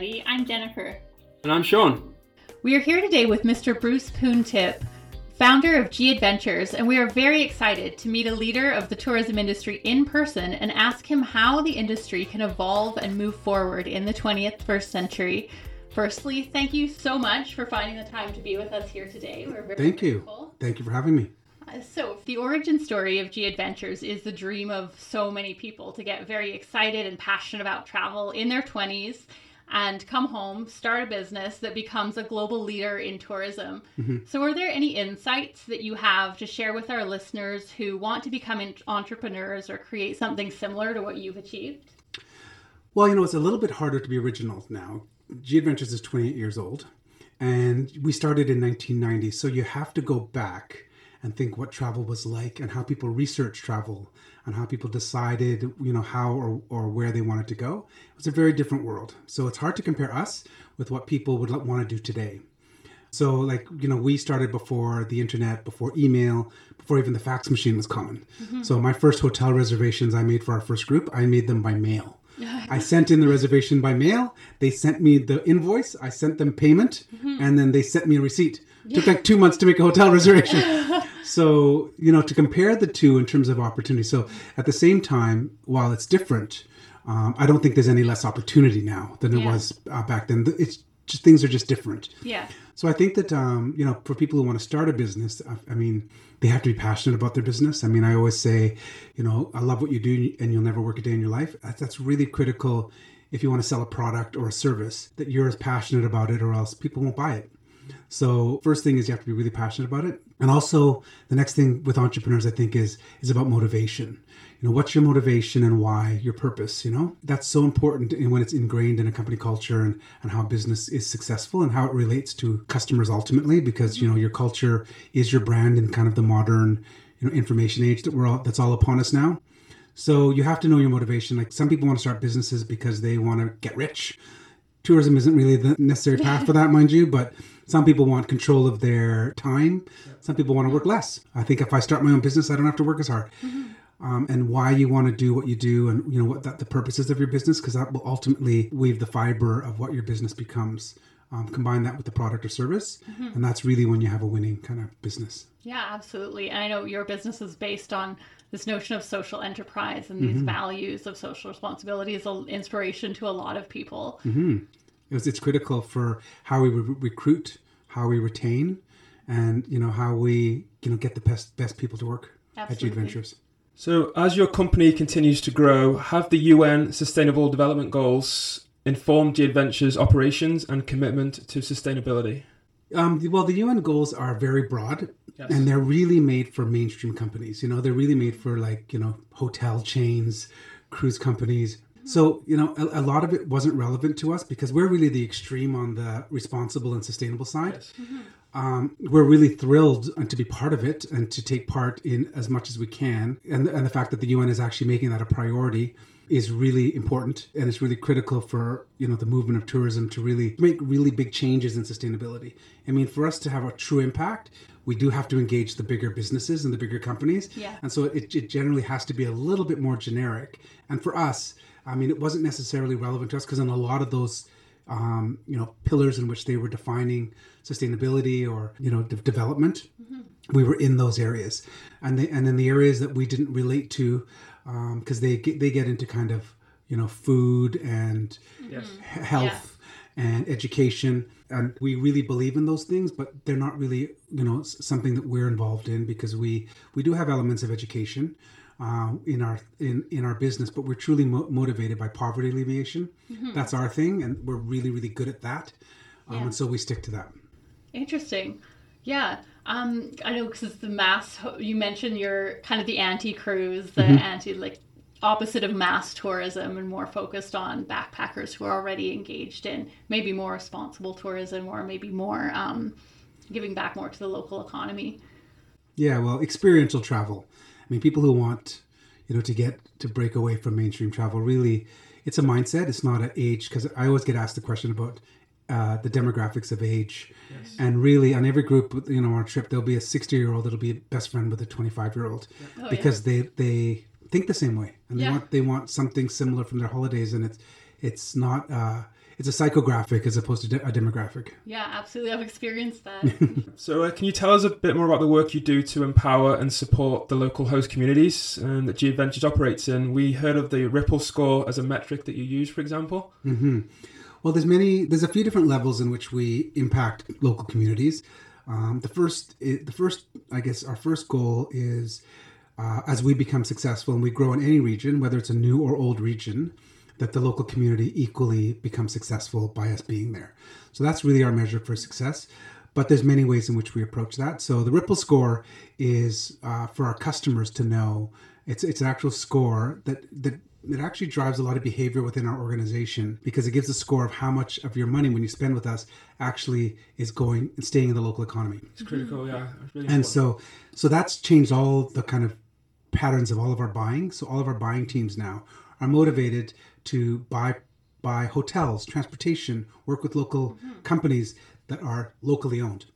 everybody. I'm Jennifer. And I'm Sean. We are here today with Mr. Bruce Poon Tip, founder of G Adventures, and we are very excited to meet a leader of the tourism industry in person and ask him how the industry can evolve and move forward in the 20th first century. Firstly, thank you so much for finding the time to be with us here today. We're very Thank grateful. you. Thank you for having me. Uh, so, the origin story of G Adventures is the dream of so many people to get very excited and passionate about travel in their 20s and come home, start a business that becomes a global leader in tourism. Mm-hmm. So, are there any insights that you have to share with our listeners who want to become entrepreneurs or create something similar to what you've achieved? Well, you know, it's a little bit harder to be original now. G Adventures is 28 years old, and we started in 1990. So, you have to go back and think what travel was like and how people research travel and how people decided, you know, how or, or where they wanted to go. It was a very different world. So it's hard to compare us with what people would want to do today. So, like, you know, we started before the internet, before email, before even the fax machine was common. Mm-hmm. So, my first hotel reservations I made for our first group, I made them by mail. I sent in the reservation by mail. They sent me the invoice. I sent them payment, mm-hmm. and then they sent me a receipt. It took like two months to make a hotel reservation. so you know to compare the two in terms of opportunity so at the same time while it's different um, i don't think there's any less opportunity now than there yeah. was uh, back then. It's just things are just different. Yeah. So i think that um, you know for people who want to start a business I, I mean they have to be passionate about their business. I mean i always say you know i love what you do and you'll never work a day in your life. That's really critical if you want to sell a product or a service that you're as passionate about it or else people won't buy it so first thing is you have to be really passionate about it. And also the next thing with entrepreneurs I think is is about motivation. You know, what's your motivation and why, your purpose, you know? That's so important and when it's ingrained in a company culture and, and how business is successful and how it relates to customers ultimately because, you know, your culture is your brand in kind of the modern, you know, information age that we're all that's all upon us now. So you have to know your motivation. Like some people want to start businesses because they want to get rich. Tourism isn't really the necessary path for that, mind you, but some people want control of their time. Some people want to work less. I think if I start my own business, I don't have to work as hard. Mm-hmm. Um, and why you want to do what you do, and you know what that, the purposes of your business, because that will ultimately weave the fiber of what your business becomes. Um, combine that with the product or service, mm-hmm. and that's really when you have a winning kind of business. Yeah, absolutely. And I know your business is based on this notion of social enterprise and these mm-hmm. values of social responsibility is an inspiration to a lot of people. Mm-hmm. It's, it's critical for how we re- recruit, how we retain, and you know how we you know get the best best people to work Absolutely. at G Adventures. So, as your company continues to grow, have the UN Sustainable Development Goals informed G Adventures operations and commitment to sustainability? Um, well, the UN goals are very broad, yes. and they're really made for mainstream companies. You know, they're really made for like you know hotel chains, cruise companies, so, you know, a, a, lot of it wasn't relevant to us because we're really the extreme on the responsible and sustainable side. Yes. Mm-hmm. Um, we're really thrilled to be part of it and to take part in as much as we can. And, and the fact that the UN is actually making that a priority is really important and it's really critical for you know the movement of tourism to really make really big changes in sustainability i mean for us to have a true impact we do have to engage the bigger businesses and the bigger companies yeah. and so it, it generally has to be a little bit more generic and for us I mean, it wasn't necessarily relevant to us because in a lot of those, um, you know, pillars in which they were defining sustainability or you know de- development, mm-hmm. we were in those areas, and they, and then the areas that we didn't relate to, because um, they get, they get into kind of you know food and yes. health yeah. and education and we really believe in those things but they're not really you know something that we're involved in because we we do have elements of education uh, in our in in our business, but we're truly mo- motivated by poverty alleviation. Mm-hmm. That's our thing, and we're really really good at that, um, yeah. and so we stick to that. Interesting, yeah. Um, I know because the mass. You mentioned you're kind of the anti-cruise, the mm-hmm. anti like opposite of mass tourism, and more focused on backpackers who are already engaged in maybe more responsible tourism or maybe more um, giving back more to the local economy. Yeah, well, experiential travel mean, people who want, you know, to get to break away from mainstream travel really, it's a mindset. It's not an age because I always get asked the question about uh, the demographics of age, yes. and really on every group, you know, on a trip there'll be a 60 year old that'll be best friend with a 25 year old oh, because yeah. they they think the same way and they want they want something similar from their holidays, and it's it's not. Uh, it's a psychographic as opposed to de- a demographic. Yeah, absolutely. I've experienced that. So, uh, can you tell us a bit more about the work you do to empower and support the local host communities um, that G Adventures operates in? We heard of the Ripple score as a metric that you use, for example. hmm Well, there's many. There's a few different levels in which we impact local communities. Um, the first, i- the first, I guess, our first goal is uh, as we become successful and we grow in any region, whether it's a new or old region, that the local community equally becomes successful by us being there. So that's really our measure for success. But there's many ways in which we approach that. So the Ripple score is uh, for our customers to know. It's it's an actual score that that it actually drives a lot of behavior within our organization because it gives a score of how much of your money when you spend with us actually is going and staying in the local economy. It's critical, yeah. It's really And important. so so that's changed all the kind of patterns of all of our buying. So all of our buying teams now are motivated to buy buy hotels, transportation, work with local companies that are locally owned.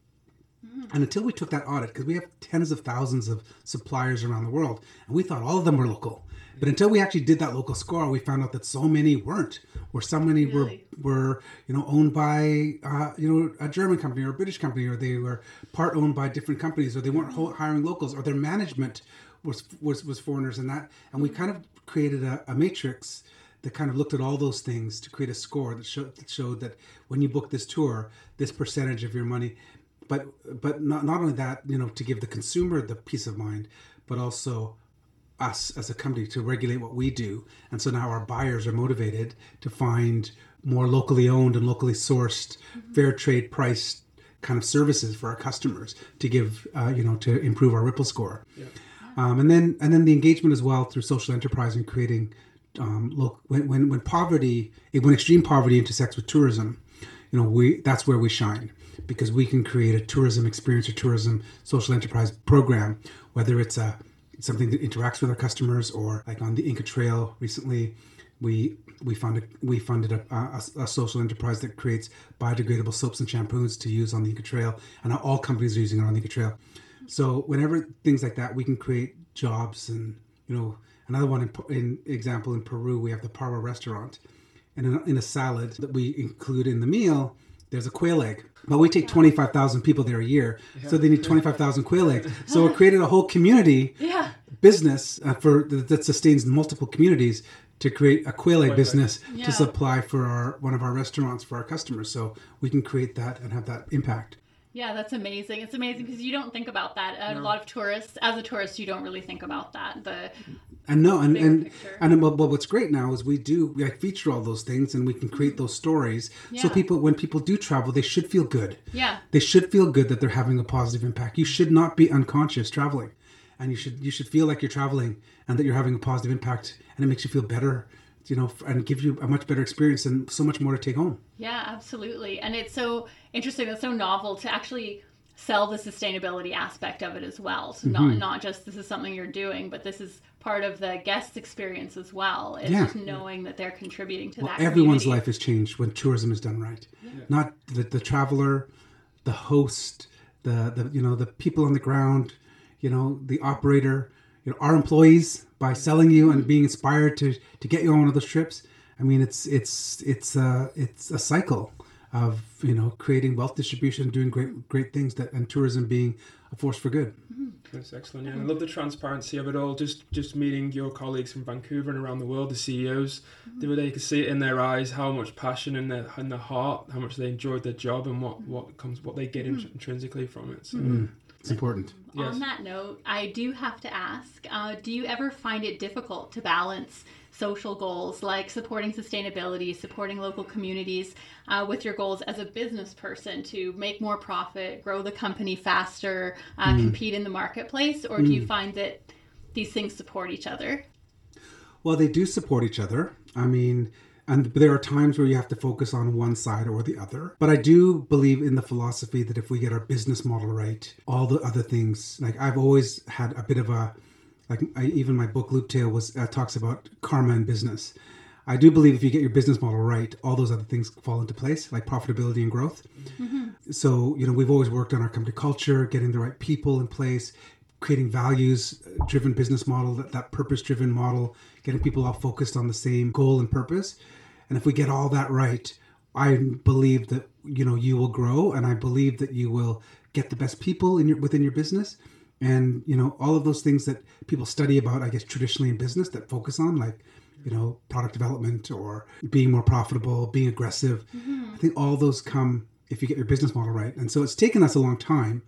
And until we took that audit, because we have tens of thousands of suppliers around the world, and we thought all of them were local. But until we actually did that local score, we found out that so many weren't, or so many Really? were were you know owned by uh, you know a German company or a British company, or they were part owned by different companies, or they weren't ho- hiring locals, or their management was was was foreigners, and that. And we kind of created a, a matrix that kind of looked at all those things to create a score that showed that showed that when you book this tour, this percentage of your money, but but not not only that, you know, to give the consumer the peace of mind, but also us as a company to regulate what we do. And so now our buyers are motivated to find more locally owned and locally sourced, fair trade priced kind of services for our customers to give, uh, you know, to improve our Ripple score. Um, and then and then the engagement as well through social enterprise and creating um, look when, when when poverty when extreme poverty intersects with tourism you know we that's where we shine. Because we can create a tourism experience or tourism social enterprise program whether it's a something that interacts with our customers or like on the Inca Trail recently we we funded we funded a, a, a social enterprise that creates biodegradable soaps and shampoos to use on the Inca Trail and all companies are using it on the Inca Trail. So whenever things like that, we can create jobs and you know another one in, in example in Peru we have the Parwa restaurant, and in a, in a salad that we include in the meal, there's a quail egg. But we take twenty five thousand people there a year, so they need twenty five thousand quail eggs. So it created a whole community yeah. business uh, for that that sustains multiple communities to create a quail egg business Yeah. to supply for our one of our restaurants for our customers. So we can create that and have that impact. Yeah, that's amazing. It's amazing because you don't think about that. A lot of tourists, as a tourist, you don't really think about that. The And no, and Bigger and picture. and but, but what's great now is we do we like feature all those things, and we can create mm-hmm. those stories. Yeah. So people, when people do travel, they should feel good. yeah, They should feel good that they're having a positive impact. You should not be unconscious traveling, and you should you should feel like you're traveling and that you're having a positive impact, and it makes you feel better, you know, and give you a much better experience and so much more to take home. yeah, absolutely. And it's so interesting. It's so novel to actually sell the sustainability aspect of it as well. So Mm-hmm. not not just this is something you're doing, but this is part of the guest experience as well. It's Yeah. just knowing that they're contributing to Well, that. everyone's community. life is changed when tourism is done right. Not the, the traveler, the host, the, the you know the people on the ground, you know the operator, you know our employees by selling you and being inspired to to get you on one of those trips. I mean, it's it's it's uh, it's a cycle of you know creating wealth distribution, doing great great things that and tourism being a force for good. Mm-hmm. That's excellent. Yeah, and I love the transparency of it all. Just just meeting your colleagues from Vancouver and around the world, the CEOs, mm-hmm. the other day you could see it in their eyes how much passion in their in their heart, how much they enjoyed their job, and what mm-hmm. what comes what they get int- intrinsically from it. So, It's important. Yes. On that note, I do have to ask uh, do you ever find it difficult to balance social goals like supporting sustainability, supporting local communities, uh, with your goals as a business person to make more profit, grow the company faster, uh, compete in the marketplace? Or do you find that these things support each other? Well, they do support each other. I mean, and there are times where you have to focus on one side or the other. But I do believe in the philosophy that if we get our business model right, all the other things, like I've always had a bit of a, like I, even my book Looptail was uh, talks about karma and business. I do believe if you get your business model right, all those other things fall into place, like profitability and growth. So, you know, we've always worked on our company culture, getting the right people in place, creating values driven business model, that, that purpose driven model, getting people all focused on the same goal and purpose. And if we get all that right, I believe that you know you will grow, and I believe that you will get the best people in your within your business, and you know all of those things that people study about. I guess traditionally in business that focus on like you know product development or being more profitable, being aggressive. I think all those come if you get your business model right. And so it's taken us a long time.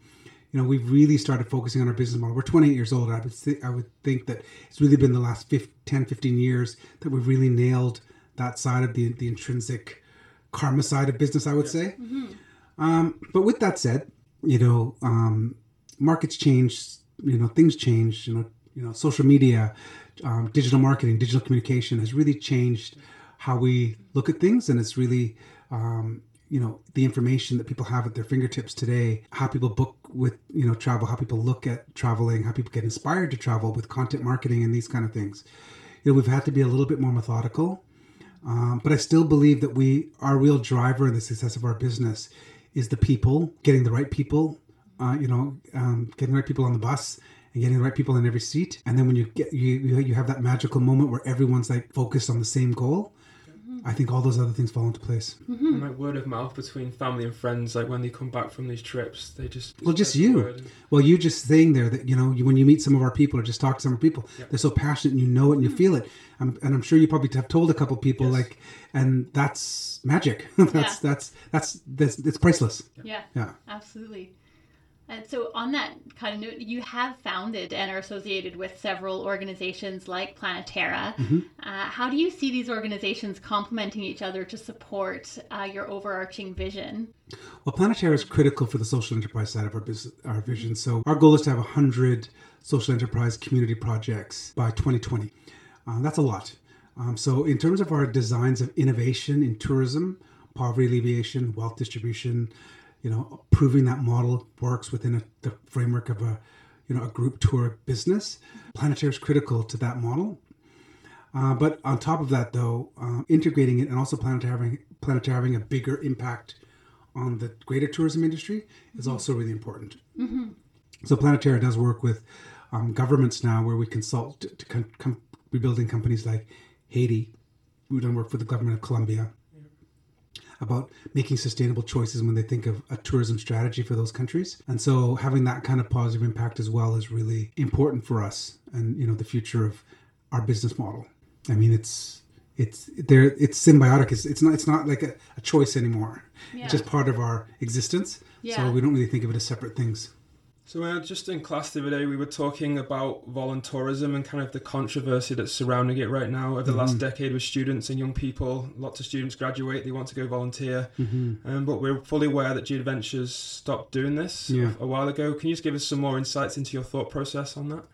You know, we've really started focusing on our business model. We're 28 years old. I would th- I would think that it's really been the last 15, 10, 15 years that we've really nailed that side of the the intrinsic karma side of business. I would say. Um, but with that said, you know, um, markets change. You know, things change. You know, you know, social media, um, digital marketing, digital communication has really changed how we look at things, and it's really um, you know the information that people have at their fingertips today how people book with you know travel how people look at traveling how people get inspired to travel with content marketing and these kind of things you know we've had to be a little bit more methodical um, but i still believe that we our real driver in the success of our business is the people getting the right people uh, you know um, getting the right people on the bus and getting the right people in every seat. And then when you get you you you have that magical moment where everyone's like focused on the same goal I think all those other things fall into place. And like word of mouth between family and friends, like when they come back from these trips, they just Well, just you. word. Well, you just saying there that you know you, when you meet some of our people or just talk to some of our people, they're so passionate and you know it and you feel it. Um, and I'm sure you probably have told a couple people Yes. like, and that's magic. that's, Yeah. that's that's that's it's priceless. Yeah, Yeah. absolutely. And so, on that kind of note, you have founded and are associated with several organizations like Planeterra. Mm-hmm. Uh, how do you see these organizations complementing each other to support uh, your overarching vision? Well, Planeterra is critical for the social enterprise side of our business, our vision. So our goal is to have 100 social enterprise community projects by 2020. Uh, that's a lot. Um, so in terms of our designs of innovation in tourism, poverty alleviation, wealth distribution, you know, proving that model works within a, the framework of a, you know, a group tour business, Planeterra is critical to that model. Uh, but on top of that, though, uh, integrating it and also Planeterra having, Planeterra having a bigger impact on the greater tourism industry is also really important. So Planeterra does work with um, governments now, where we consult to, to com- com- rebuilding companies like Haiti. We've done work for the government of Colombia about making sustainable choices when they think of a tourism strategy for those countries. And so having that kind of positive impact as well is really important for us and you know the future of our business model. I mean it's it's there it's symbiotic. It's, it's not it's not like a, a choice anymore. Yeah. It's just part of our existence. Yeah. So we don't really think of it as separate things. So uh, just in class the other day, we were talking about voluntourism and kind of the controversy that's surrounding it right now over the Mm-hmm. last decade with students and young people. Lots of students graduate, they want to go volunteer, Mm-hmm. um, but we're fully aware that G Adventures stopped doing this Yeah. a, a while ago. Can you just give us some more insights into your thought process on that?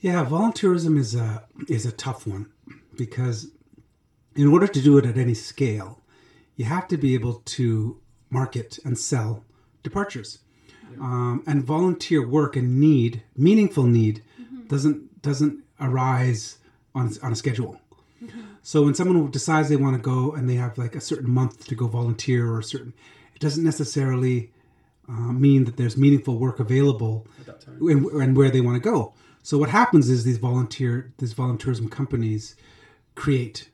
Yeah, volunteerism is a is a tough one because in order to do it at any scale, you have to be able to market and sell departures. Um, and volunteer work and need, meaningful need, doesn't doesn't arise on on a schedule. So when someone decides they want to go and they have like a certain month to go volunteer or a certain, it doesn't necessarily uh, mean that there's meaningful work available At that time. and, and where they want to go. So what happens is these volunteer these volunteerism companies create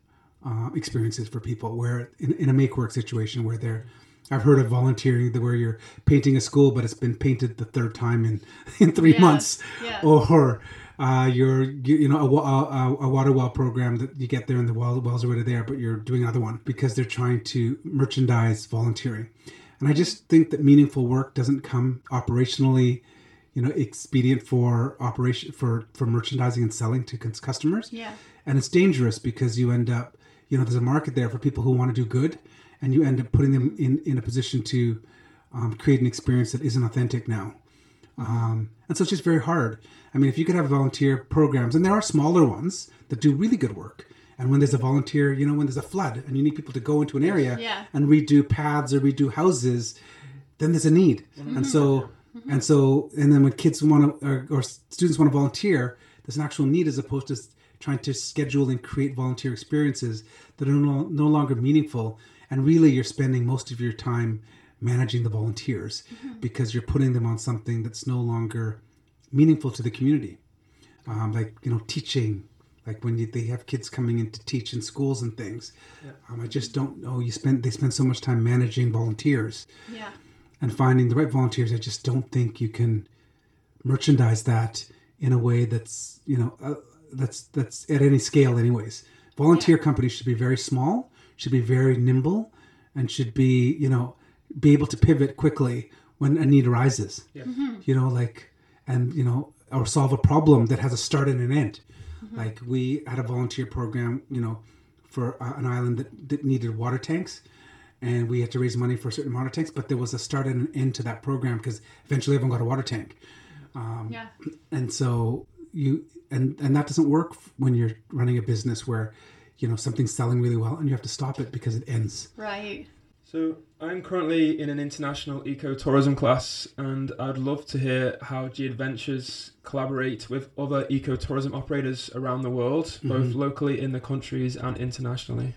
uh, experiences for people where in, in a make work situation where they're I've heard of volunteering where you're painting a school but it's been painted the third time in in three Yeah, months yeah. or uh, you're you, you know a, a, a water well program that you get there and the well, wells are already there but you're doing another one because they're trying to merchandise volunteering and I just think that meaningful work doesn't come operationally you know expedient for operation for for merchandising and selling to customers Yeah. and it's dangerous because you end up you know there's a market there for people who want to do good and you end up putting them in in a position to um, create an experience that isn't authentic now. Um, and so it's just very hard. I mean if you could have volunteer programs and there are smaller ones that do really good work. And when there's a volunteer you know when there's a flood and you need people to go into an area Yeah. and redo paths or redo houses then there's a need. And so and so and then when kids want to or, or students want to volunteer there's an actual need as opposed to trying to schedule and create volunteer experiences that are no, no longer meaningful and really you're spending most of your time managing the volunteers because you're putting them on something that's no longer meaningful to the community um, like you know teaching like when you, they have kids coming in to teach in schools and things. Yeah. Um, I just don't know. You spend they spend so much time managing volunteers Yeah. and finding the right volunteers. I just don't think you can merchandise that in a way that's you know uh, that's that's at any scale. Anyways, volunteer companies should be very small, should be very nimble, and should be you know be able to pivot quickly when a need arises. Yeah. Mm-hmm. You know, like and you know or solve a problem that has a start and an end. Mm-hmm. Like we had a volunteer program, you know, for uh, an island that, that needed water tanks, and we had to raise money for certain water tanks. But there was a start and an end to that program because eventually everyone got a water tank, um, Yeah. and so you and and that doesn't work when you're running a business where, you know, something's selling really well and you have to stop it because it ends. Right. So I'm currently in an international ecotourism class, and I'd love to hear how G Adventures collaborate with other ecotourism operators around the world, both locally in the countries and internationally.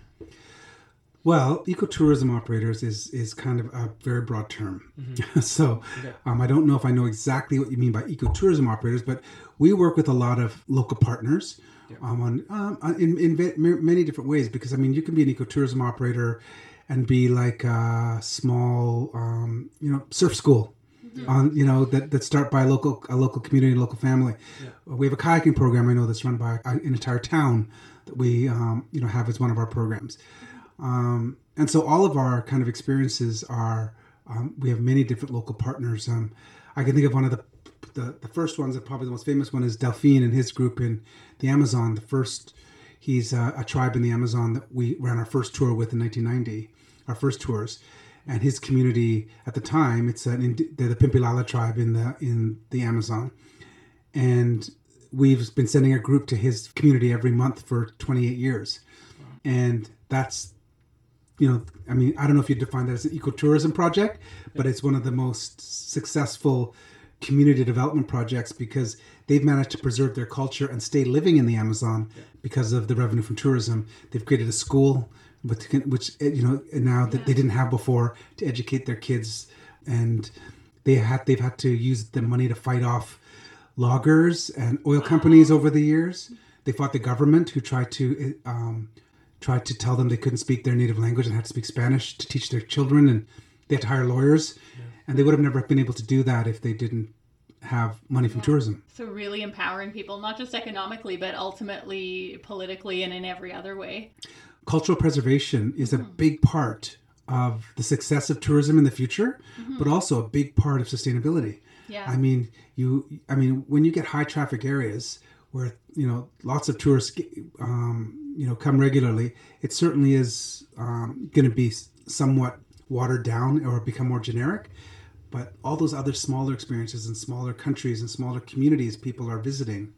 Well, ecotourism operators is is kind of a very broad term. so Okay. um, I don't know if I know exactly what you mean by ecotourism operators, but we work with a lot of local partners um, on um, in, in many different ways. Because I mean, you can be an ecotourism operator and be like a small, um, you know, surf school. On you know that, that start by a local a local community a local family. We have a kayaking program I know that's run by an entire town that we um, you know have as one of our programs. Um, and so all of our kind of experiences are um, we have many different local partners. Um, I can think of one of the, the the first ones, and probably the most famous one is Delfin and his group in the Amazon. The first, he's uh, a tribe in the Amazon that we ran our first tour with in 1990, our first tours, and his community at the time it's an they're the Pimpilala tribe in the in the Amazon, and we've been sending a group to his community every month for 28 years, and that's you know, I mean, I don't know if you define that as an ecotourism project, but it's one of the most successful community development projects because they've managed to preserve their culture and stay living in the Amazon because of the revenue from tourism. They've created a school, with, which you know now that they didn't have before to educate their kids, and they had they've had to use the money to fight off loggers and oil companies over the years. They fought the government who tried to um, tried to tell them they couldn't speak their native language and had to speak Spanish to teach their children, and they had to hire lawyers, and they would have never been able to do that if they didn't have money from tourism. So really empowering people, not just economically, but ultimately politically and in every other way. Cultural preservation is a big part of the success of tourism in the future, but also a big part of sustainability. Yeah. I mean, you. I mean, when you get high traffic areas where you know lots of tourists, um, you know, come regularly, it certainly is um, going to be somewhat watered down or become more generic. But all those other smaller experiences in smaller countries and smaller communities people are visiting,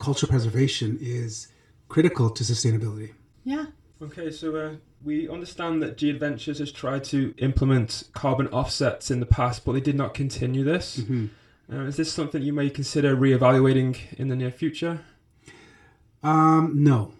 cultural preservation is critical to sustainability. Yeah. Okay, so uh, we understand that G Adventures has tried to implement carbon offsets in the past, but they did not continue this. Uh, is this something you may consider reevaluating in the near future? Um, no,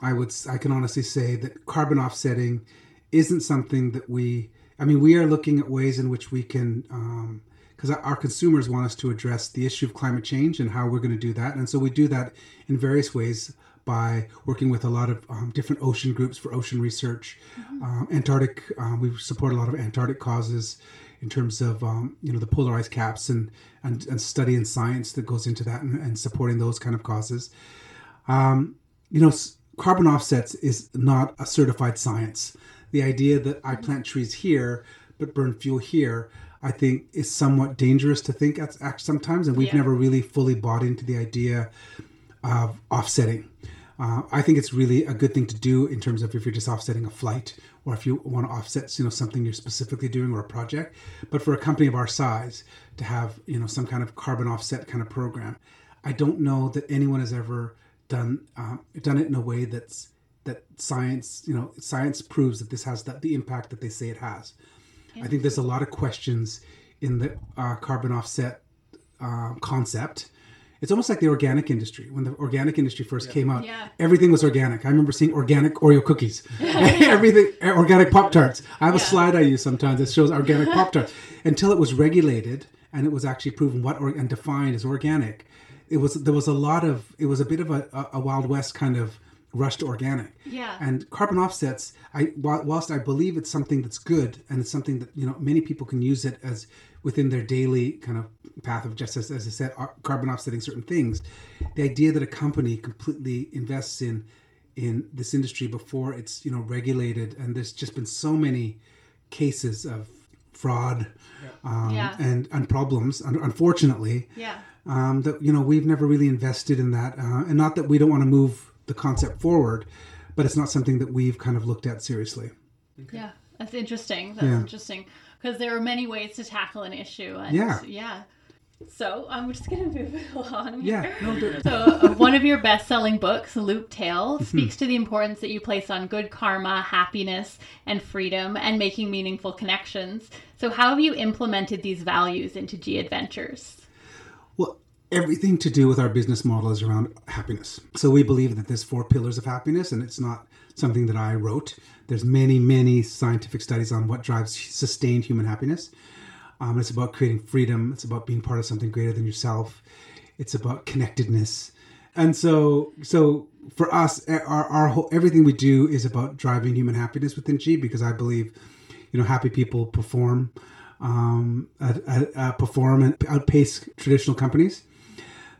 I would. I can honestly say that carbon offsetting isn't something that we. I mean, we are looking at ways in which we can, because our our consumers want us to address the issue of climate change and how we're going to do that, and so we do that in various ways by working with a lot of um, different ocean groups for ocean research. Um, Antarctic, um, we support a lot of Antarctic causes in terms of um, you know the polar ice caps and and, and study and science that goes into that and, and supporting those kind of causes you know, s- carbon offsets is not a certified science. The idea that I plant trees here but burn fuel here, I think, is somewhat dangerous to think at, sometimes, and we've Yeah. never really fully bought into the idea of offsetting. Uh, I think it's really a good thing to do in terms of if you're just offsetting a flight or if you want to offset, you know, something you're specifically doing or a project. But for a company of our size to have, you know, some kind of carbon offset kind of program, I don't know that anyone has ever done um, done it in a way that's that science, you know, science proves that this has the, the impact that they say it has. I think there's a lot of questions in the uh, carbon offset uh, concept. It's almost like the organic industry. When the organic industry first came out, Yeah. everything was organic. I remember seeing organic Oreo cookies, everything organic Pop Tarts. I have a slide I use sometimes that shows organic Pop Tarts. Until it was regulated and it was actually proven what or, and defined as organic, it was there was a lot of it was a bit of a, a wild west kind of rush to organic. Yeah. And carbon offsets, I whilst I believe it's something that's good and it's something that you know many people can use it as within their daily kind of path of just as, as I said, carbon offsetting certain things. The idea that a company completely invests in in this industry before it's you know regulated, and there's just been so many cases of fraud um, Yeah. and and problems, unfortunately Yeah. um, that you know we've never really invested in that, uh, and not that we don't want to move the concept forward, but it's not something that we've kind of looked at seriously. Yeah. That's interesting. That's Yeah. interesting because there are many ways to tackle an issue. And Yeah. Yeah. So I'm just gonna move it along. Yeah, no, the- So, uh, one of your best selling books, Looptail, Mm-hmm. speaks to the importance that you place on good karma, happiness, and freedom, and making meaningful connections. So, how have you implemented these values into G Adventures? Everything to do with our business model is around happiness. So we believe that there's four pillars of happiness, and it's not something that I wrote. There's many, many scientific studies on what drives sustained human happiness. Um, it's about creating freedom. It's about being part of something greater than yourself. It's about connectedness, and so so for us, our, our whole everything we do is about driving human happiness within G because I believe, you know, happy people perform, um, uh, uh, perform and outpace traditional companies.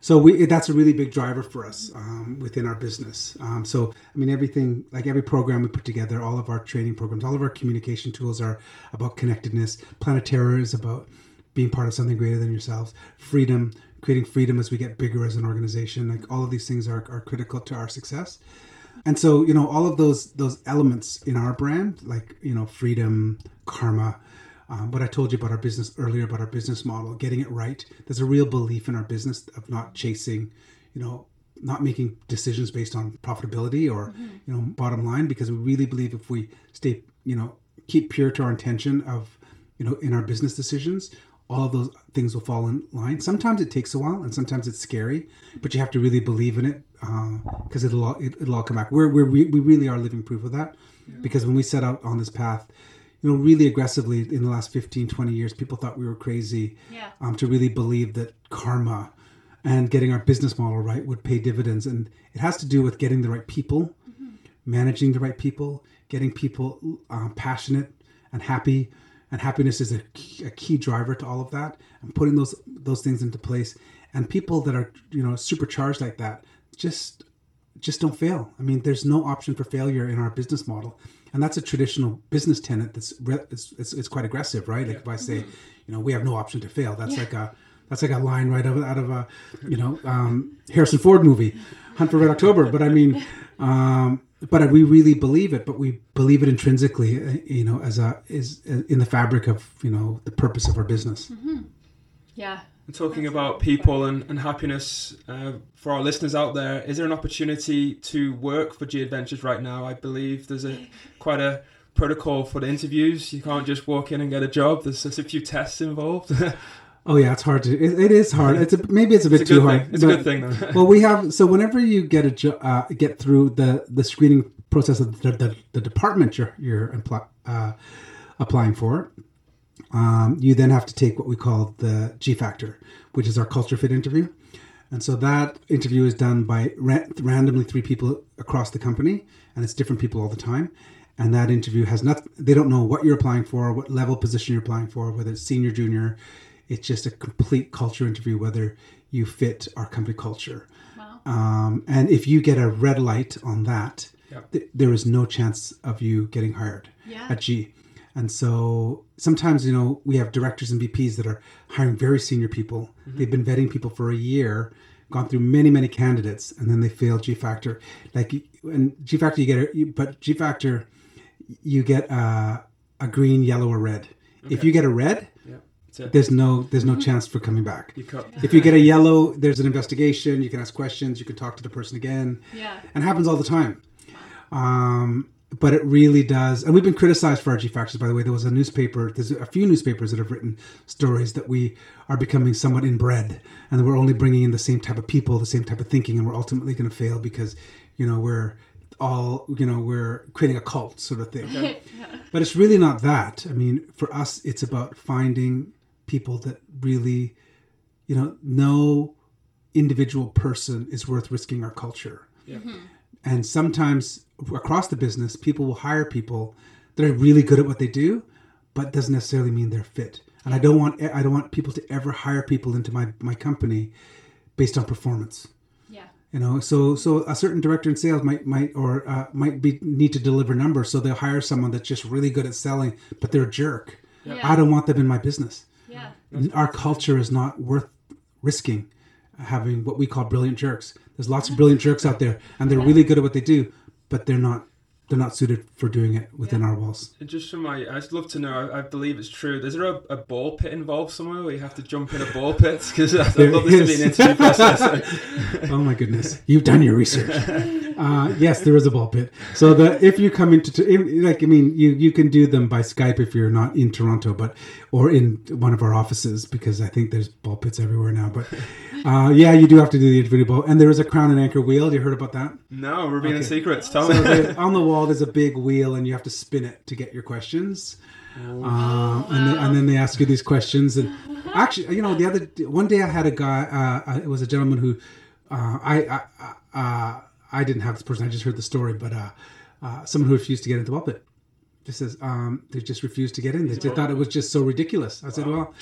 So we that's a really big driver for us um, within our business. Um, so I mean, everything like every program we put together, all of our training programs, all of our communication tools are about connectedness. Planeterra is about being part of something greater than yourselves. Freedom, creating freedom as we get bigger as an organization. Like all of these things are, are critical to our success. And so you know all of those those elements in our brand, like you know freedom, karma, um, what I told you about our business earlier about our business model, getting it right. There's a real belief in our business of not chasing, you know, not making decisions based on profitability or you know bottom line because we really believe if we stay, you know, keep pure to our intention of, you know, in our business decisions, all of those things will fall in line. Sometimes it takes a while, and sometimes it's scary, but you have to really believe in it because it'll all, it, it'll all come back. We're, we're we we really are living proof of that because when we set out on this path you know really aggressively in the last 15 20 years people thought we were crazy Yeah. um, to really believe that karma and getting our business model right would pay dividends. And it has to do with getting the right people managing the right people getting people um, passionate and happy. And happiness is a key, a key driver to all of that and putting those those things into place. And people that are you know supercharged like that just just don't fail. I mean, there's no option for failure in our business model, and that's a traditional business tenant that's re- it's, it's, it's quite aggressive, right? Like if I say, you know, we have no option to fail, that's like a that's like a line right out of, out of a you know um, Harrison Ford movie, Hunt for Red October. But I mean, um, but we really believe it, but we believe it intrinsically, uh, you know, as a is in the fabric of you know the purpose of our business. Yeah. And talking about people and, and happiness, uh, for our listeners out there, is there an opportunity to work for G Adventures right now? I believe there's a quite a protocol for the interviews. You can't just walk in and get a job. There's, there's a few tests involved. Oh yeah, it's hard to. It, it is hard. It's a, maybe it's a bit a too hard. thing. It's a good thing though. well, we have so whenever you get a jo- uh, get through the the screening process of the the, the department you're you're impl- uh, applying for, um, you then have to take what we call the G factor, which is our culture fit interview, and so that interview is done by ra- randomly three people across the company, and it's different people all the time. And that interview has nothing, They don't know what you're applying for, what level position you're applying for, whether it's senior, junior. It's just a complete culture interview, whether you fit our company culture. Wow. Um, and if you get a red light on that, Yeah. th- there is no chance of you getting hired Yeah. at G. And so sometimes, you know, we have directors and VPs that are hiring very senior people. They've been vetting people for a year, gone through many, many candidates, and then they fail G Factor. Like, and G Factor, you get a, but G Factor, you get a, a green, yellow, or red. If you get a red, yeah, there's no there's no chance for coming back. You cut. If you get a yellow, there's an investigation. You can ask questions. You can talk to the person again. Yeah. And it happens all the time. Um, but it really does. And we've been criticized for our G factors, by the way. There was a newspaper, there's a few newspapers that have written stories that we are becoming somewhat inbred and that we're only bringing in the same type of people, the same type of thinking, and we're ultimately going to fail because, you know, we're all, you know, we're creating a cult sort of thing. But it's really not that. I mean, for us, it's about finding people that really, you know, no individual person is worth risking our culture. Yeah. Mm-hmm. And sometimes across the business, people will hire people that are really good at what they do, but doesn't necessarily mean they're fit. And I don't want I don't want people to ever hire people into my my company based on performance. Yeah. You know, so so a certain director in sales might might or uh, might be need to deliver numbers, so they'll hire someone that's just really good at selling, but they're a jerk. Yeah. I don't want them in my business. Yeah. Our culture is not worth risking having what we call brilliant jerks. There's lots of brilliant jerks out there, and they're really good at what they do, but they're not they're not suited for doing it within our walls. And Just from my, I'd love to know. I, I believe it's true. Is there a, a ball pit involved somewhere where you have to jump in a ball pit? Because I'd love this to be an interview process. oh my goodness, you've done your research. Uh, yes, there is a ball pit. So the if you come into like I mean, you you can do them by Skype if you're not in Toronto, but or in one of our offices because I think there's ball pits everywhere now. But uh, yeah, you do have to do the individual ball, and there is a crown and anchor wheel. You heard about that? no, revealing Okay. secrets. Tell So me. on the wall, there's a big wheel, and you have to spin it to get your questions. Um, and, then, and then they ask you these questions. And actually, you know, the other one day I had a guy. Uh, uh, it was a gentleman who uh, I I, uh, I didn't have this person. I just heard the story, but uh, uh, someone who refused to get into the pulpit. Just says um, they just refused to get in. They just thought it was just so ridiculous. I said, "Well,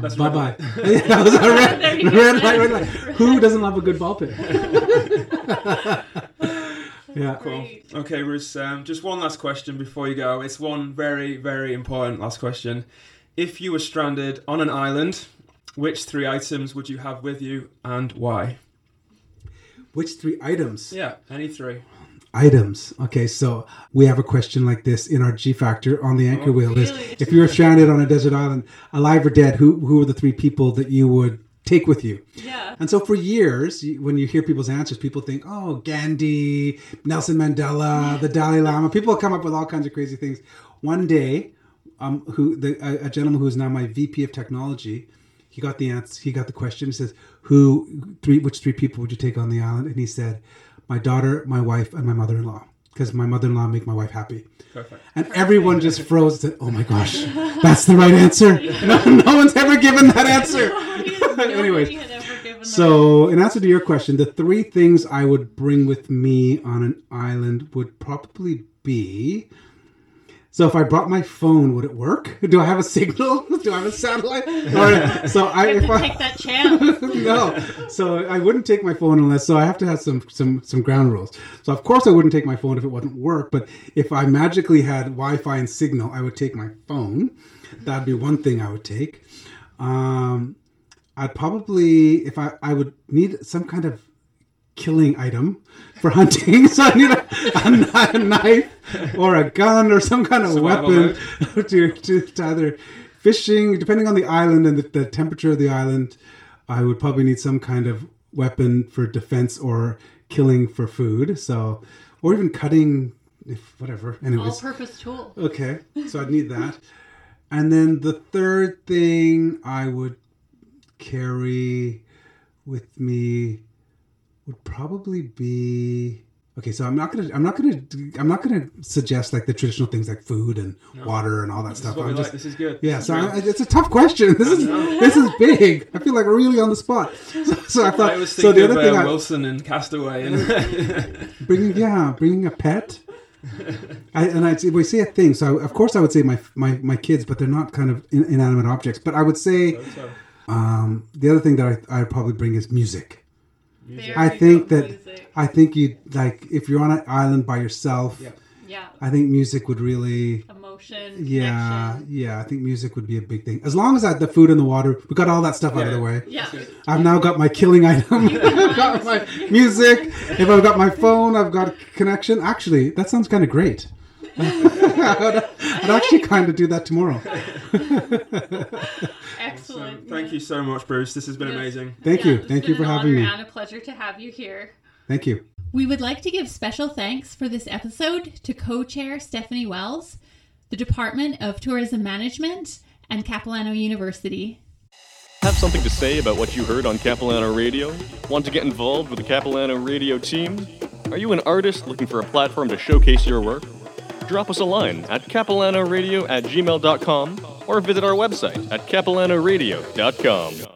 That's bye bye." yeah, it was a red, There you go. red light, red light. Who doesn't love a good ball pit? yeah. Cool. Okay, Bruce. Um, just one last question before you go. It's one very, very important last question. If you were stranded on an island, which three items would you have with you and why? Which three items? Yeah, any three. items. Okay, so we have a question like this in our G Factor on the anchor Oh, wheel. Is if you were stranded on a desert island, alive or dead, who who are the three people that you would take with you? Yeah. And so for years, when you hear people's answers, people think, oh, Gandhi, Nelson Mandela, the Dalai Lama. People come up with all kinds of crazy things. One day, um, who the a, a gentleman who is now my VP of technology, he got the answer. He got the question. He says, "Who three? Which three people would you take on the island?" And he said, "My daughter, my wife, and my mother-in-law." Because my mother-in-law make my wife happy. Perfect. And everyone just froze. And Said, "Oh my gosh, that's the right answer." No, no one's ever given that answer. Anyways, Nobody had ever given that. so, in answer to your question, the three things I would bring with me on an island would probably be. So, if I brought my phone, would it work? Do I have a signal? Do I have a satellite? Or, so, I if I take that chance. no, so I wouldn't take my phone unless. So I have to have some some some ground rules. So of course I wouldn't take my phone if it wouldn't work. But if I magically had Wi-Fi and signal, I would take my phone. That'd be one thing I would take. Um, I'd probably if I I would need some kind of killing item for hunting. So I need a, a, a knife or a gun or some kind of Survival weapon to, to, to either fishing, depending on the island and the, the temperature of the island. I would probably need some kind of weapon for defense or killing for food. So, or even cutting, if whatever. Anyways, All-purpose tool. Okay, so I'd need that. And then the third thing I would carry with me would probably be okay. So I'm not gonna, I'm not gonna, I'm not gonna suggest like the traditional things like food and water and all that This is stuff. I'm like. just This is good. yeah. This So I, it's a tough question. This is this is big. I feel like really on the spot. So, so I thought. I so the other of thing uh, I, Wilson and Castaway. And bringing yeah bringing a pet I, and I we say a thing so of course I would say my my, my kids but they're not kind of in, inanimate objects but I would say So, um, the other thing that I I'd probably bring is music Very I think that music. I think you like if you're on an island by yourself Yeah. Yeah. I think music would really Emotion. yeah connection. yeah I think music would be a big thing as long as I had the food and the water we got all that stuff out of the way Yeah. I've now got my killing item. I've got my music. If I've got my phone, I've got connection. Actually, that sounds kind of great. I'd, I'd actually kind of do that tomorrow. Excellent. Thank yeah. you so much, Bruce. This has been Yes. amazing. Thank Yeah, you. Thank you for an having honor me. And a pleasure to have you here. Thank you. We would like to give special thanks for this episode to co chair Stephanie Wells, the Department of Tourism Management, and Capilano University. Have something to say about what you heard on Capilano Radio? Want to get involved with the Capilano Radio team? Are you an artist looking for a platform to showcase your work? Drop us a line at capilanoradio at gmail.com or visit our website at capilanoradio.com.